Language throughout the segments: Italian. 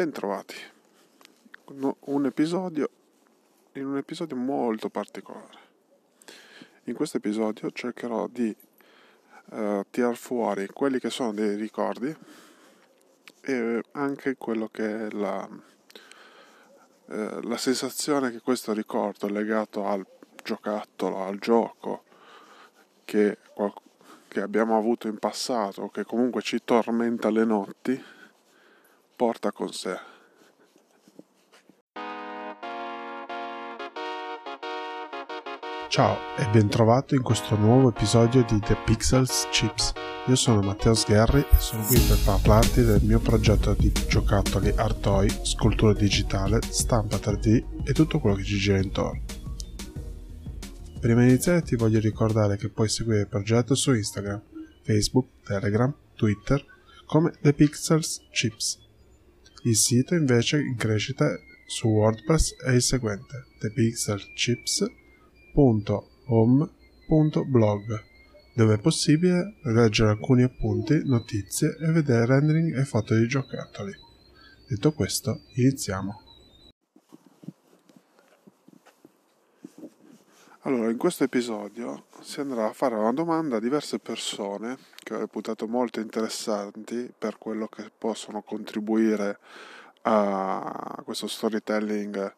Bentrovati. Un episodio in un episodio molto particolare. In questo episodio cercherò di uh, tirar fuori quelli che sono dei ricordi e anche quello che è la, uh, la sensazione che questo ricordo legato al giocattolo, al gioco che, che abbiamo avuto in passato, che comunque ci tormenta le notti, porta con sé. Ciao e bentrovato in questo nuovo episodio di The Pixels Chips. Io sono Matteo Sgherri e sono qui per parlarti del mio progetto di giocattoli art toy, scultura digitale, stampa 3D e tutto quello che ci gira intorno. Prima di iniziare ti voglio ricordare che puoi seguire il progetto su Instagram, Facebook, Telegram, Twitter come The Pixels Chips il sito invece in crescita su WordPress è il seguente thepixelchips.home.blog dove è possibile leggere alcuni appunti, notizie e vedere rendering e foto di giocattoli. Detto questo, iniziamo. Allora, in questo episodio si andrà a fare una domanda a diverse persone che ho reputato molto interessanti per quello che possono contribuire a questo storytelling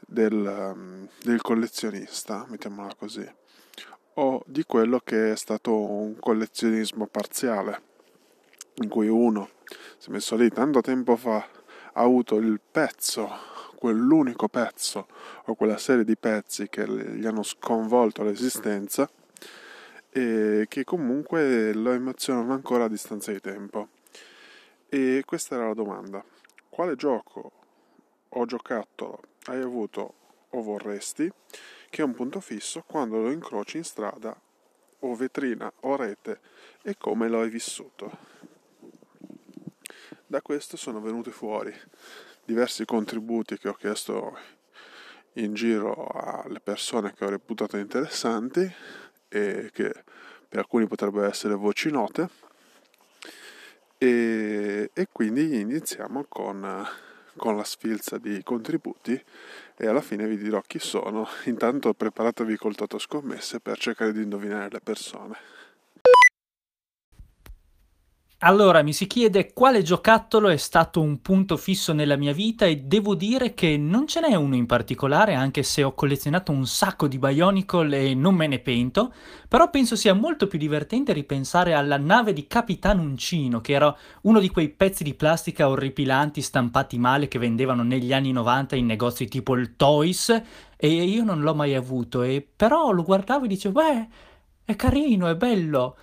del, del collezionista, mettiamola così, o di quello che è stato un collezionismo parziale, in cui uno si è messo lì tanto tempo fa, ha avuto il pezzo quell'unico pezzo o quella serie di pezzi che gli hanno sconvolto l'esistenza e che comunque lo emozionano ancora a distanza di tempo. E questa era la domanda. Quale gioco o giocattolo hai avuto o vorresti che è un punto fisso quando lo incroci in strada o vetrina o rete e come lo hai vissuto? Da questo sono venuti fuori diversi contributi che ho chiesto in giro alle persone che ho reputato interessanti e che per alcuni potrebbero essere voci note. E, e quindi iniziamo con, con la sfilza di contributi e alla fine vi dirò chi sono. Intanto preparatevi col toto scommesse per cercare di indovinare le persone allora, mi si chiede quale giocattolo è stato un punto fisso nella mia vita e devo dire che non ce n'è uno in particolare, anche se ho collezionato un sacco di Bionicle e non me ne pento, però penso sia molto più divertente ripensare alla nave di Capitan Uncino, che era uno di quei pezzi di plastica orripilanti stampati male che vendevano negli anni 90 in negozi tipo il Toys, e io non l'ho mai avuto, e però lo guardavo e dicevo, beh, è carino, è bello.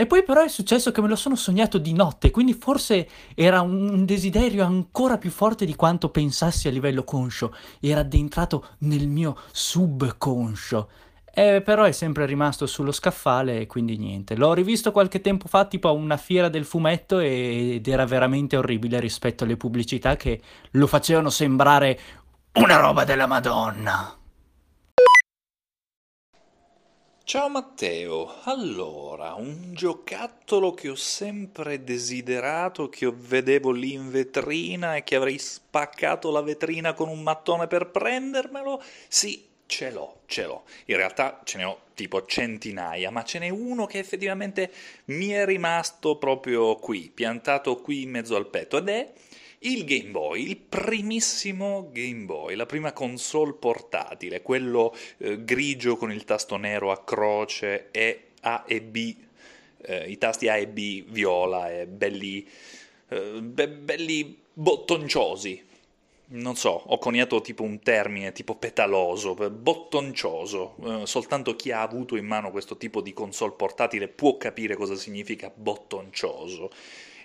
E poi però è successo che me lo sono sognato di notte, quindi forse era un desiderio ancora più forte di quanto pensassi a livello conscio, era addentrato nel mio subconscio. Eh, però è sempre rimasto sullo scaffale e quindi niente. L'ho rivisto qualche tempo fa tipo a una fiera del fumetto ed era veramente orribile rispetto alle pubblicità che lo facevano sembrare una roba della Madonna. Ciao Matteo, allora, un giocattolo che ho sempre desiderato, che vedevo lì in vetrina e che avrei spaccato la vetrina con un mattone per prendermelo? Sì, ce l'ho, ce l'ho. In realtà ce ne ho tipo centinaia, ma ce n'è uno che effettivamente mi è rimasto proprio qui, piantato qui in mezzo al petto, ed è il Game Boy, il primissimo Game Boy, la prima console portatile, quello eh, grigio con il tasto nero a croce e A e B, eh, i tasti A e B viola e belli, eh, be- belli bottonciosi. Non so, ho coniato tipo un termine tipo petaloso, bottoncioso. Eh, soltanto chi ha avuto in mano questo tipo di console portatile può capire cosa significa bottoncioso.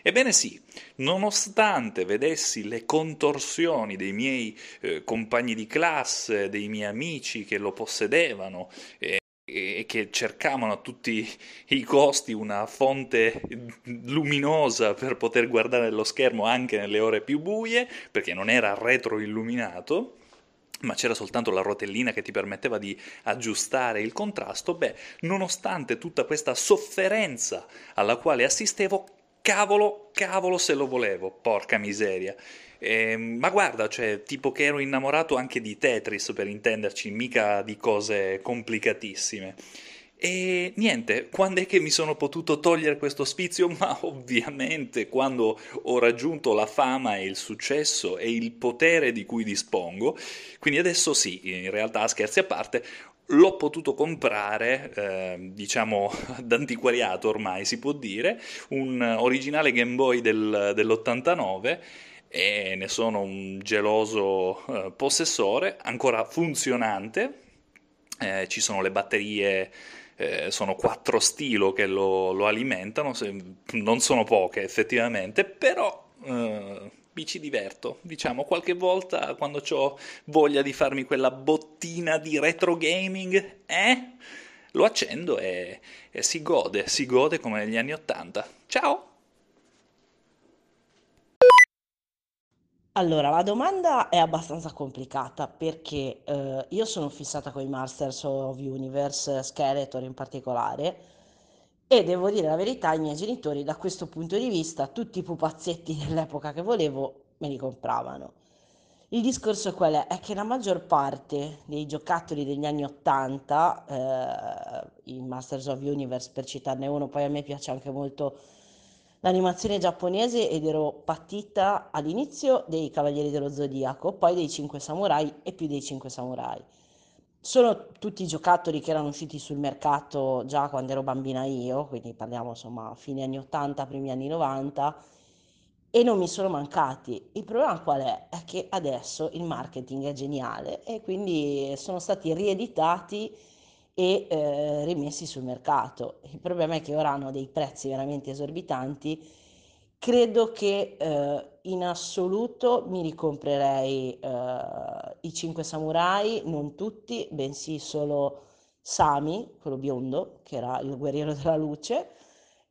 Ebbene sì, nonostante vedessi le contorsioni dei miei eh, compagni di classe, dei miei amici che lo possedevano, eh, e che cercavano a tutti i costi una fonte luminosa per poter guardare lo schermo anche nelle ore più buie, perché non era retroilluminato, ma c'era soltanto la rotellina che ti permetteva di aggiustare il contrasto, beh, nonostante tutta questa sofferenza alla quale assistevo, cavolo, cavolo se lo volevo, porca miseria. Eh, ma guarda, cioè, tipo che ero innamorato anche di Tetris, per intenderci, mica di cose complicatissime. E niente, quando è che mi sono potuto togliere questo spizio? Ma ovviamente quando ho raggiunto la fama e il successo e il potere di cui dispongo. Quindi adesso sì, in realtà scherzi a parte, l'ho potuto comprare, eh, diciamo, d'antiquariato ormai si può dire, un originale Game Boy del, dell'89 e ne sono un geloso eh, possessore, ancora funzionante, eh, ci sono le batterie eh, sono quattro stilo che lo, lo alimentano, se, non sono poche effettivamente, però eh, mi ci diverto, diciamo, qualche volta quando ho voglia di farmi quella bottina di retro gaming, eh, lo accendo e, e si gode, si gode come negli anni Ottanta. Ciao! Allora, la domanda è abbastanza complicata perché eh, io sono fissata con i Masters of Universe, Skeletor in particolare, e devo dire la verità, i miei genitori da questo punto di vista, tutti i pupazzetti dell'epoca che volevo, me li compravano. Il discorso qual è? È che la maggior parte dei giocattoli degli anni 80, eh, i Masters of Universe per citarne uno, poi a me piace anche molto l'animazione giapponese ed ero partita all'inizio dei Cavalieri dello Zodiaco, poi dei Cinque Samurai e più dei Cinque Samurai. Sono tutti giocattoli che erano usciti sul mercato già quando ero bambina io, quindi parliamo insomma fine anni 80, primi anni 90 e non mi sono mancati. Il problema qual è? È che adesso il marketing è geniale e quindi sono stati rieditati e eh, rimessi sul mercato. Il problema è che ora hanno dei prezzi veramente esorbitanti. Credo che eh, in assoluto mi ricomprerei eh, i 5 samurai, non tutti, bensì solo Sami, quello biondo, che era il guerriero della luce,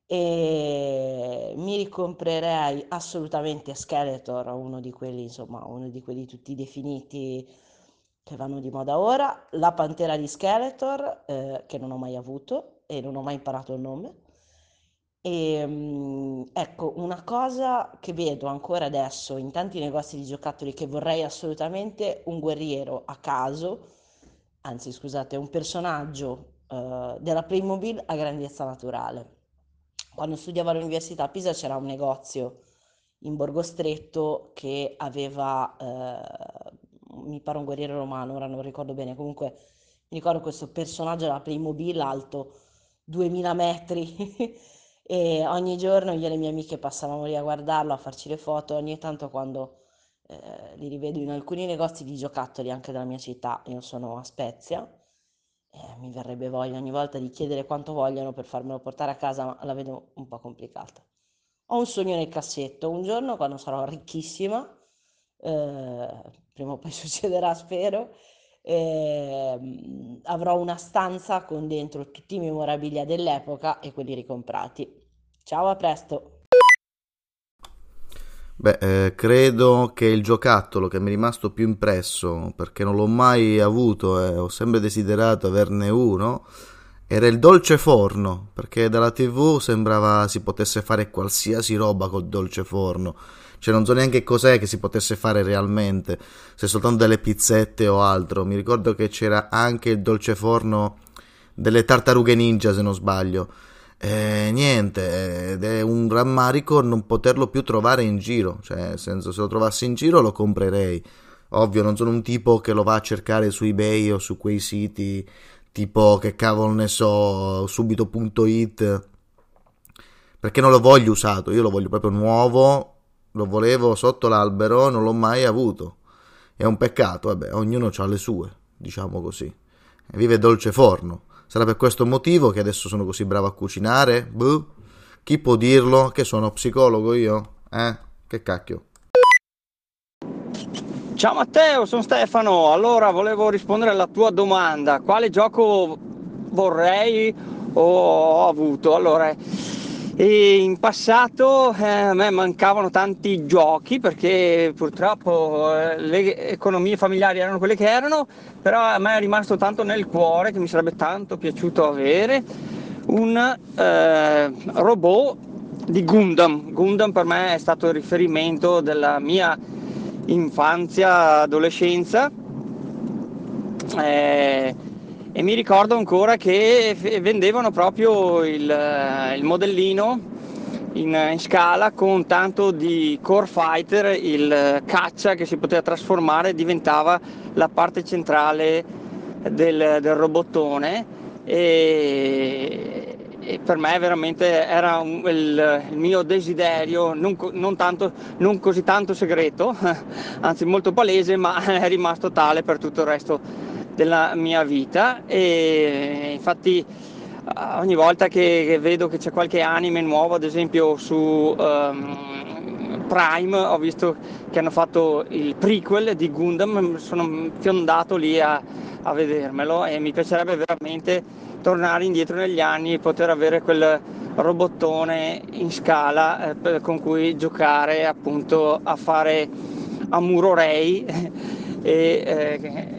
e mi ricomprerei assolutamente Skeletor, uno di quelli, insomma, uno di quelli tutti definiti che vanno di moda ora, la pantera di Skeletor, eh, che non ho mai avuto e non ho mai imparato il nome. E um, ecco, una cosa che vedo ancora adesso in tanti negozi di giocattoli che vorrei assolutamente un guerriero a caso, anzi scusate, un personaggio uh, della Playmobil a grandezza naturale. Quando studiavo all'università a Pisa c'era un negozio in Borgo Stretto che aveva uh, mi pare un guerriero romano, ora non ricordo bene, comunque mi ricordo questo personaggio della Playmobil alto 2000 metri e ogni giorno io e le mie amiche passavamo lì a guardarlo, a farci le foto, ogni tanto quando eh, li rivedo in alcuni negozi di giocattoli anche della mia città, io sono a Spezia, eh, mi verrebbe voglia ogni volta di chiedere quanto vogliono per farmelo portare a casa, ma la vedo un po' complicata. Ho un sogno nel cassetto, un giorno quando sarò ricchissima, eh, prima o poi succederà spero, eh, avrò una stanza con dentro tutti i memorabilia dell'epoca e quelli ricomprati. Ciao, a presto! Beh, eh, credo che il giocattolo che mi è rimasto più impresso, perché non l'ho mai avuto e ho sempre desiderato averne uno, era il dolce forno, perché dalla tv sembrava si potesse fare qualsiasi roba col dolce forno cioè non so neanche cos'è che si potesse fare realmente, se soltanto delle pizzette o altro. Mi ricordo che c'era anche il dolce forno delle tartarughe ninja, se non sbaglio. E niente, ed è un rammarico non poterlo più trovare in giro, cioè nel senso se lo trovassi in giro lo comprerei. Ovvio, non sono un tipo che lo va a cercare su eBay o su quei siti tipo che cavolo ne so, subito.it perché non lo voglio usato, io lo voglio proprio nuovo lo volevo sotto l'albero, non l'ho mai avuto. È un peccato, vabbè, ognuno ha le sue, diciamo così. Vive dolce forno. Sarà per questo motivo che adesso sono così bravo a cucinare? Buh. Chi può dirlo? Che sono psicologo io? Eh? Che cacchio. Ciao Matteo, sono Stefano. Allora, volevo rispondere alla tua domanda. Quale gioco vorrei o ho avuto? Allora, e in passato eh, a me mancavano tanti giochi perché purtroppo eh, le economie familiari erano quelle che erano, però a me è rimasto tanto nel cuore che mi sarebbe tanto piaciuto avere un eh, robot di Gundam. Gundam per me è stato il riferimento della mia infanzia, adolescenza. Eh, e mi ricordo ancora che vendevano proprio il, il modellino in, in, scala con tanto di core fighter, il caccia che si poteva trasformare diventava la parte centrale del, del robottone. E, e, per me veramente era un, il, il, mio desiderio non, non, tanto, non così tanto segreto, anzi molto palese, ma è rimasto tale per tutto il resto della mia vita e infatti ogni volta che, vedo che c'è qualche anime nuovo, ad esempio su um, Prime, ho visto che hanno fatto il prequel di Gundam, sono fiondato lì a, a vedermelo e mi piacerebbe veramente tornare indietro negli anni e poter avere quel robottone in scala eh, con cui giocare appunto a fare Amuro Rei e eh,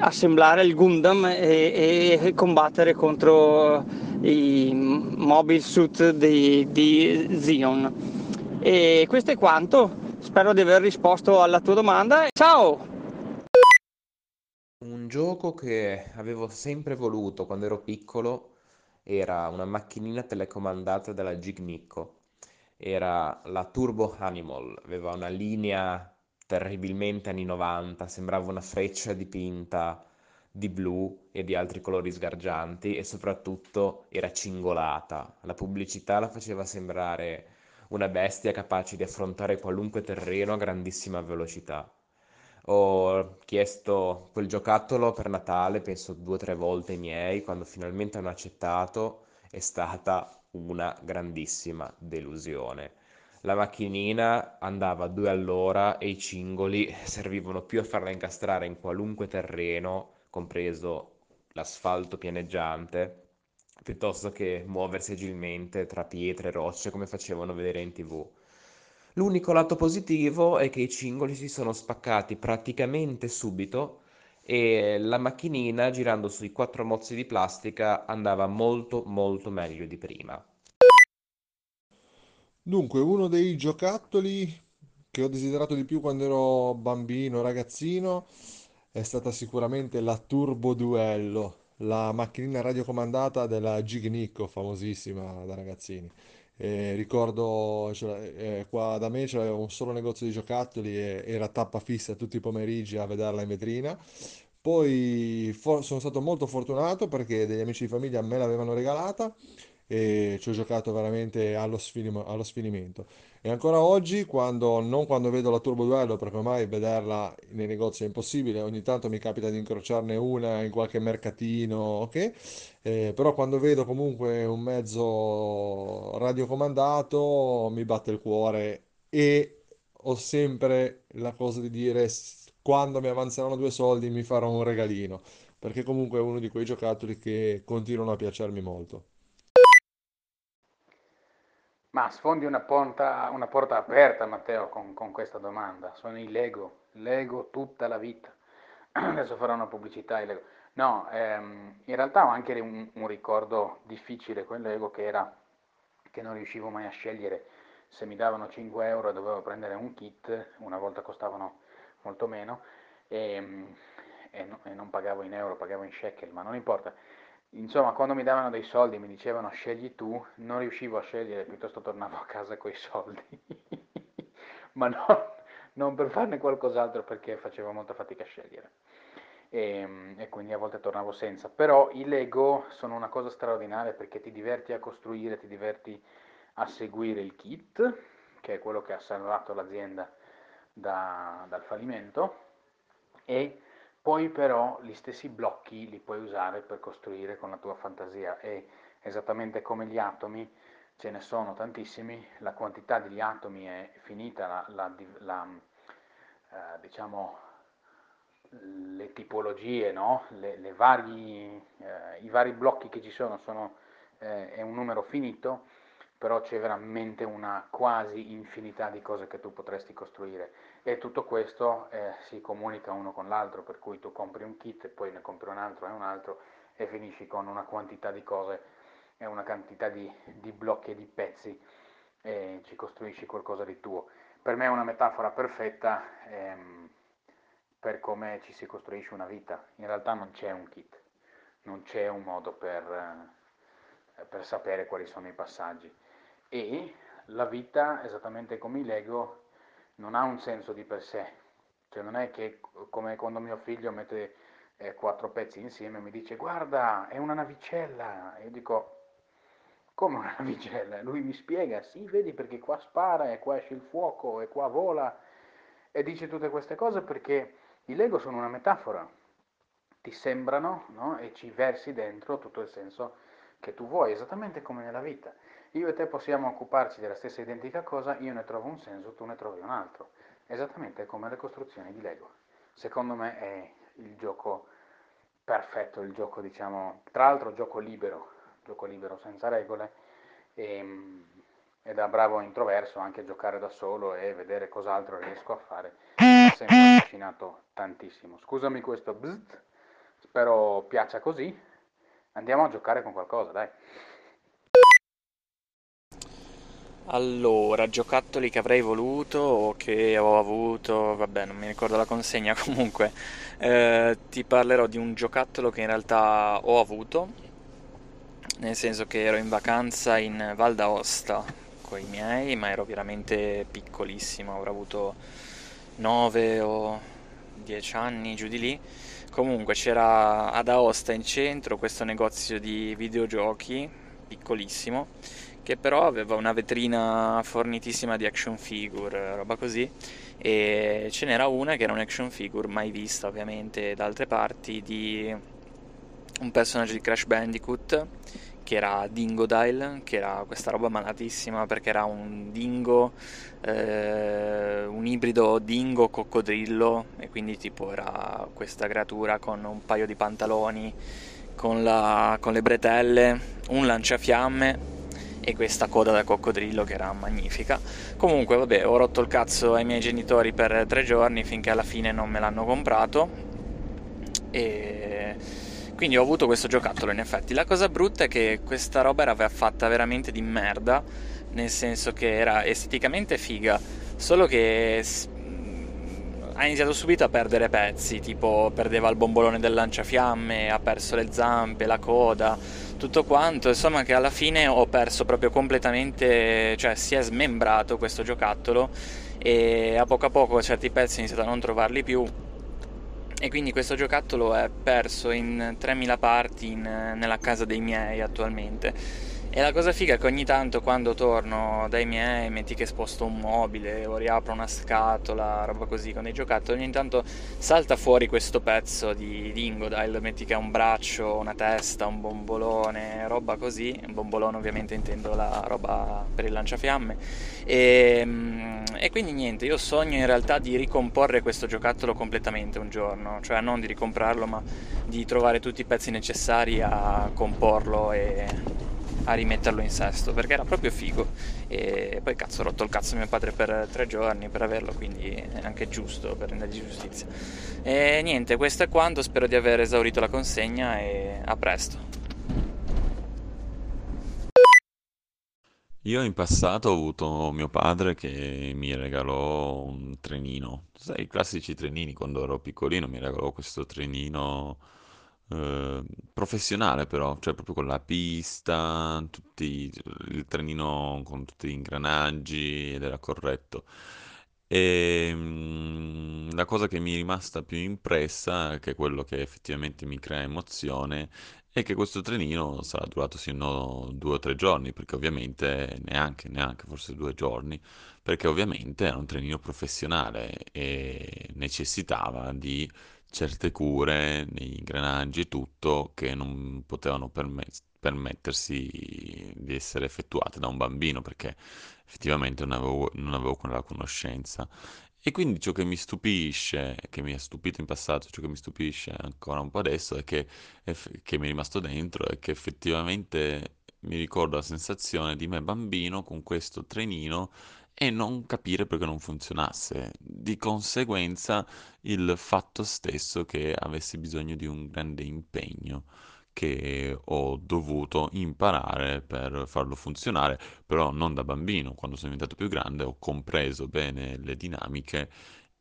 assemblare il Gundam e, e combattere contro i mobile suit di, di Zion. E questo è quanto. Spero di aver risposto alla tua domanda. Ciao! Un gioco che avevo sempre voluto quando ero piccolo era una macchinina telecomandata dalla Gignico. Era la Turbo Animal, aveva una linea terribilmente anni 90, sembrava una freccia dipinta di blu e di altri colori sgargianti e soprattutto era cingolata. La pubblicità la faceva sembrare una bestia capace di affrontare qualunque terreno a grandissima velocità. Ho chiesto quel giocattolo per Natale, penso due o tre volte ai miei, quando finalmente hanno accettato è stata una grandissima delusione. La macchinina andava a due all'ora e i cingoli servivano più a farla incastrare in qualunque terreno, compreso l'asfalto pianeggiante, piuttosto che muoversi agilmente tra pietre e rocce come facevano vedere in tv. L'unico lato positivo è che i cingoli si sono spaccati praticamente subito e la macchinina girando sui quattro mozzi di plastica andava molto molto meglio di prima. Dunque, uno dei giocattoli che ho desiderato di più quando ero bambino, ragazzino, è stata sicuramente la Turbo Duello, la macchinina radiocomandata della Gignico, famosissima da ragazzini. E ricordo, cioè, eh, qua da me c'era un solo negozio di giocattoli e era tappa fissa tutti i pomeriggi a vederla in vetrina. Poi sono stato molto fortunato perché degli amici di famiglia me l'avevano regalata e ci ho giocato veramente allo, sfinim- allo sfinimento. E ancora oggi, quando, non quando vedo la Turbo Duello, perché ormai vederla nei negozi è impossibile, ogni tanto mi capita di incrociarne una in qualche mercatino, ok? Eh, però quando vedo comunque un mezzo radiocomandato mi batte il cuore e ho sempre la cosa di dire quando mi avanzeranno due soldi mi farò un regalino, perché comunque è uno di quei giocattoli che continuano a piacermi molto. Ma sfondi una porta, una porta aperta, Matteo, con, con questa domanda. Sono i Lego, Lego tutta la vita. Adesso farò una pubblicità ai Lego. No, ehm, in realtà ho anche un, un ricordo difficile con Lego che era che non riuscivo mai a scegliere se mi davano 5 euro e dovevo prendere un kit, una volta costavano molto meno, e, e, no, e non pagavo in euro, pagavo in shekel, ma non importa. Insomma, quando mi davano dei soldi e mi dicevano scegli tu, non riuscivo a scegliere, piuttosto tornavo a casa coi soldi. Ma no, non per farne qualcos'altro perché facevo molta fatica a scegliere. E, e, quindi a volte tornavo senza. Però i Lego sono una cosa straordinaria perché ti diverti a costruire, ti diverti a seguire il kit, che è quello che ha salvato l'azienda da, dal fallimento, e poi però gli stessi blocchi li puoi usare per costruire con la tua fantasia e esattamente come gli atomi ce ne sono tantissimi, la quantità degli atomi è finita, la, la, la, eh, diciamo, le tipologie, no? le, le vari, eh, i vari blocchi che ci sono, sono eh, è un numero finito però c'è veramente una quasi infinità di cose che tu potresti costruire e tutto questo eh, si comunica uno con l'altro, per cui tu compri un kit e poi ne compri un altro e un altro e finisci con una quantità di cose è una quantità di, di blocchi e di pezzi e ci costruisci qualcosa di tuo. Per me è una metafora perfetta ehm, per come ci si costruisce una vita. In realtà non c'è un kit, non c'è un modo per, eh, per sapere quali sono i passaggi. E la vita, esattamente come i Lego, non ha un senso di per sé. Cioè non è che come quando mio figlio mette eh, quattro pezzi insieme e mi dice guarda, è una navicella. E io dico, come una navicella? Lui mi spiega, sì, vedi perché qua spara e qua esce il fuoco e qua vola. E dice tutte queste cose perché i Lego sono una metafora. Ti sembrano no? e ci versi dentro tutto il senso che tu vuoi, esattamente come nella vita. Io e te possiamo occuparci della stessa identica cosa, io ne trovo un senso, tu ne trovi un altro. Esattamente come le costruzioni di Lego. Secondo me è il gioco perfetto, il gioco diciamo, tra l'altro gioco libero, gioco libero senza regole e, ehm, e da bravo introverso anche giocare da solo e vedere cos'altro riesco a fare. Mi ha sempre affascinato tantissimo. Scusami questo bzzt, spero piaccia così. Andiamo a giocare con qualcosa, dai. Allora, giocattoli che avrei voluto o che ho avuto, vabbè, non mi ricordo la consegna, comunque eh, ti parlerò di un giocattolo che in realtà ho avuto, nel senso che ero in vacanza in Val d'Aosta con i miei, ma ero veramente piccolissimo, avrò avuto 9 o 10 anni giù di lì. Comunque c'era ad Aosta in centro questo negozio di videogiochi piccolissimo che però aveva una vetrina fornitissima di action figure, roba così, e ce n'era una che era un action figure mai vista ovviamente da altre parti di un personaggio di Crash Bandicoot che era Dingodile, che era questa roba malatissima perché era un dingo, eh, un ibrido dingo-coccodrillo e quindi tipo era questa creatura con un paio di pantaloni, con, la, con le bretelle, un lanciafiamme e questa coda da coccodrillo che era magnifica. Comunque, vabbè, ho rotto il cazzo ai miei genitori per tre giorni finché alla fine non me l'hanno comprato. E quindi ho avuto questo giocattolo in effetti. La cosa brutta è che questa roba era fatta veramente di merda, nel senso che era esteticamente figa, solo che ha iniziato subito a perdere pezzi, tipo perdeva il bombolone del lanciafiamme, ha perso le zampe, la coda tutto quanto, insomma che alla fine ho perso proprio completamente, cioè si è smembrato questo giocattolo e a poco a poco certi pezzi ho iniziato a non trovarli più. E quindi questo giocattolo è perso in 3000 parti in, nella casa dei miei attualmente e la cosa figa è che ogni tanto quando torno dai miei, metti che sposto un mobile o riapro una scatola, roba così con dei giocattoli, ogni tanto salta fuori questo pezzo di, di Ingodile, metti che ha un braccio, una testa, un bombolone, roba così, un bombolone ovviamente intendo la roba per il lanciafiamme. E, mm, e quindi niente, io sogno in realtà di ricomporre questo giocattolo completamente un giorno, cioè non di ricomprarlo ma di trovare tutti i pezzi necessari a comporlo e a rimetterlo in sesto perché era proprio figo. E poi cazzo ho rotto il cazzo mio padre per tre giorni per averlo quindi è anche giusto per rendergli giustizia. E niente questo è quanto spero di aver esaurito la consegna e a presto. Io in passato ho avuto mio padre che mi regalò un trenino, sai, i classici trenini quando ero piccolino, mi regalò questo trenino eh, professionale però, cioè proprio con la pista, tutti, il trenino con tutti gli ingranaggi ed era corretto. E mm, la cosa che mi è rimasta più impressa, che è quello che effettivamente mi crea emozione, è che questo trenino sarà durato sino due o tre giorni, perché ovviamente neanche, neanche forse due giorni, perché ovviamente era un trenino professionale e necessitava di certe cure negli ingranaggi e tutto che non potevano perme- permettersi di essere effettuate da un bambino perché effettivamente non avevo, non avevo quella conoscenza. E quindi ciò che mi stupisce, che mi ha stupito in passato, ciò che mi stupisce ancora un po' adesso è che, che mi è rimasto dentro è che effettivamente mi ricordo la sensazione di me bambino con questo trenino e non capire perché non funzionasse. Di conseguenza il fatto stesso che avessi bisogno di un grande impegno che ho dovuto imparare per farlo funzionare, però non da bambino, quando sono diventato più grande ho compreso bene le dinamiche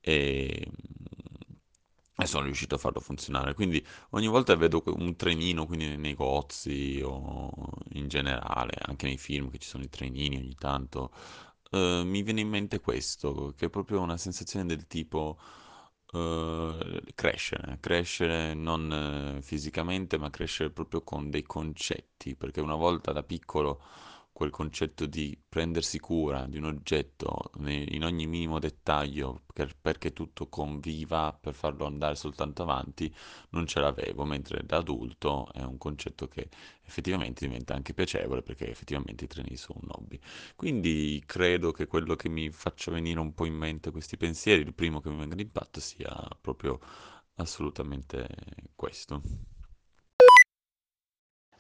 e, e sono riuscito a farlo funzionare. Quindi ogni volta vedo un trenino, quindi nei negozi o in generale, anche nei film che ci sono i trenini ogni tanto, eh, mi viene in mente questo, che è proprio una sensazione del tipo eh, crescere, crescere non eh, fisicamente, ma crescere proprio con dei concetti, perché una volta da piccolo quel concetto di prendersi cura di un oggetto in ogni minimo dettaglio per, perché tutto conviva per farlo andare soltanto avanti, non ce l'avevo, mentre da adulto è un concetto che effettivamente diventa anche piacevole perché effettivamente i treni sono un hobby. Quindi credo che quello che mi faccia venire un po' in mente questi pensieri, il primo che mi venga d'impatto sia proprio assolutamente questo.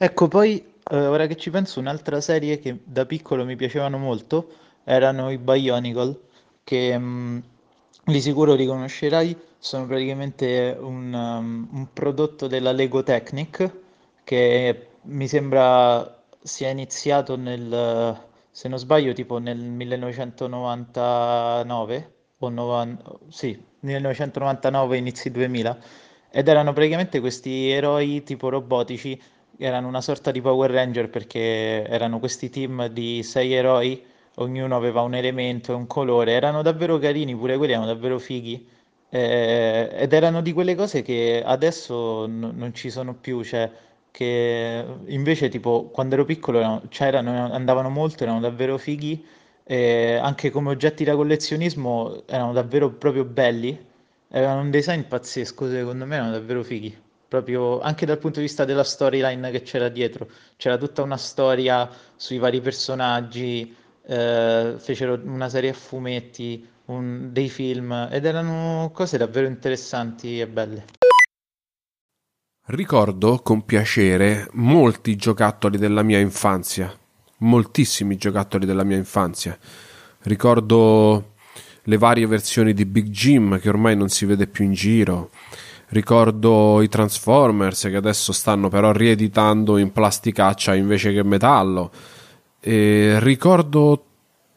Ecco, poi eh, ora che ci penso, un'altra serie che da piccolo mi piacevano molto erano i Bionicle, che mh, di sicuro riconoscerai, sono praticamente un, um, un prodotto della Lego Technic che mi sembra sia iniziato nel, se non sbaglio, tipo nel 1999 o 90, sì, 1999, inizi 2000, ed erano praticamente questi eroi tipo robotici erano una sorta di Power Ranger perché erano questi team di sei eroi, ognuno aveva un elemento e un colore, erano davvero carini, pure quelli erano davvero fighi. Eh, ed erano di quelle cose che adesso n- non ci sono più, cioè che invece tipo quando ero piccolo erano- c'erano, andavano molto, erano davvero fighi, e anche come oggetti da collezionismo erano davvero proprio belli, avevano un design pazzesco, secondo me erano davvero fighi proprio anche dal punto di vista della storyline che c'era dietro. C'era tutta una storia sui vari personaggi, eh, fecero una serie a fumetti, un- dei film ed erano cose davvero interessanti e belle. Ricordo con piacere molti giocattoli della mia infanzia, moltissimi giocattoli della mia infanzia. Ricordo le varie versioni di Big Jim che ormai non si vede più in giro. Ricordo i Transformers che adesso stanno però rieditando in plasticaccia invece che metallo. E ricordo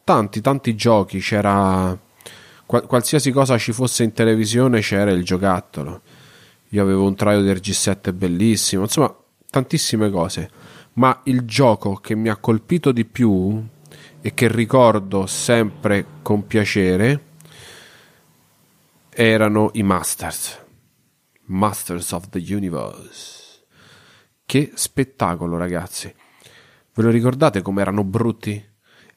tanti, tanti giochi. C'era qual- qualsiasi cosa ci fosse in televisione, c'era il giocattolo. Io avevo un Trioder G7 bellissimo, insomma, tantissime cose. Ma il gioco che mi ha colpito di più e che ricordo sempre con piacere erano i Masters. Masters of the Universe. Che spettacolo, ragazzi. Ve lo ricordate come erano brutti?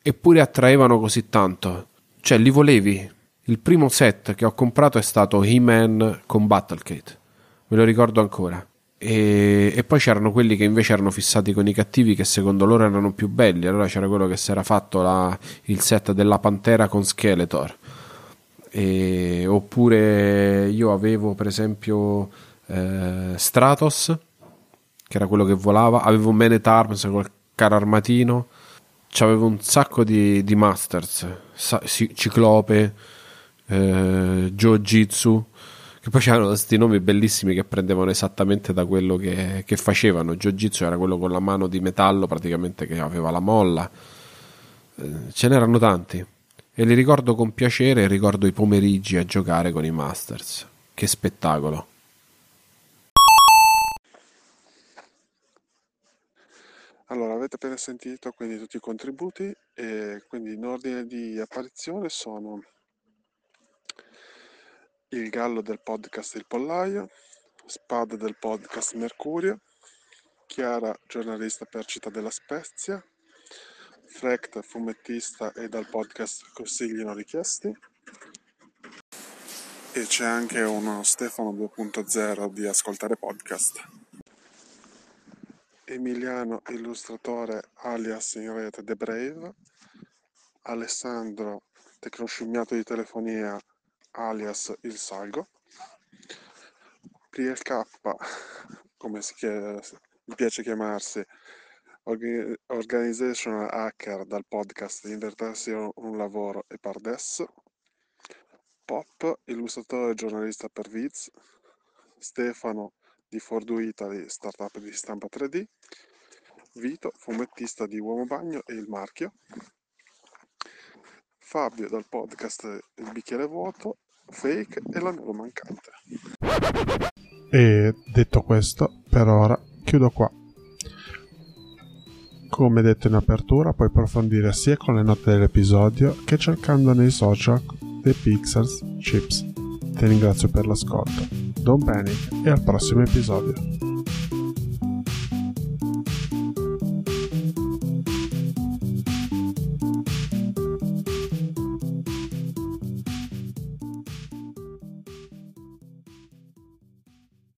Eppure attraevano così tanto. Cioè, li volevi. Il primo set che ho comprato è stato He-Man con Battlecade. Me lo ricordo ancora. E, e, poi c'erano quelli che invece erano fissati con i cattivi che secondo loro erano più belli. Allora c'era quello che si era fatto la, il set della Pantera con Skeletor e, oppure io avevo per esempio eh, Stratos che era quello che volava. Avevo Man Arms col caro armatino. C'avevo un sacco di, di masters Sa- Ciclope eh, Joe Jitsu che poi c'erano questi nomi bellissimi che prendevano esattamente da quello che, che facevano. Joe Jitsu era quello con la mano di metallo praticamente che aveva la molla. Eh, ce n'erano tanti e li ricordo con piacere ricordo i pomeriggi a giocare con i Masters. Che spettacolo! Allora, avete appena sentito quindi tutti i contributi e quindi in ordine di apparizione sono il gallo del podcast Il Pollaio, Spad del podcast Mercurio, Chiara, giornalista per Città della Spezia, Frecht, fumettista e dal podcast Consigli non richiesti. E c'è anche uno Stefano 2.0 di Ascoltare Podcast. Emiliano, illustratore alias in rete The Brave. Alessandro, tecnoscimmiato di telefonia alias Il Salgo. PLK, come si chiede, mi piace chiamarsi, Organizational Hacker dal podcast Invertirsi un lavoro e Pardes, Pop, illustratore e giornalista per Viz, Stefano di Fordu Italy, startup di stampa 3D, Vito, fumettista di Uomo Bagno e il marchio, Fabio dal podcast Il bicchiere vuoto, Fake e l'amico mancante. E detto questo, per ora chiudo qua. Come detto in apertura, puoi approfondire sia con le note dell'episodio che cercando nei social dei Pixels Chips. Ti ringrazio per l'ascolto. Don't panic e al prossimo episodio.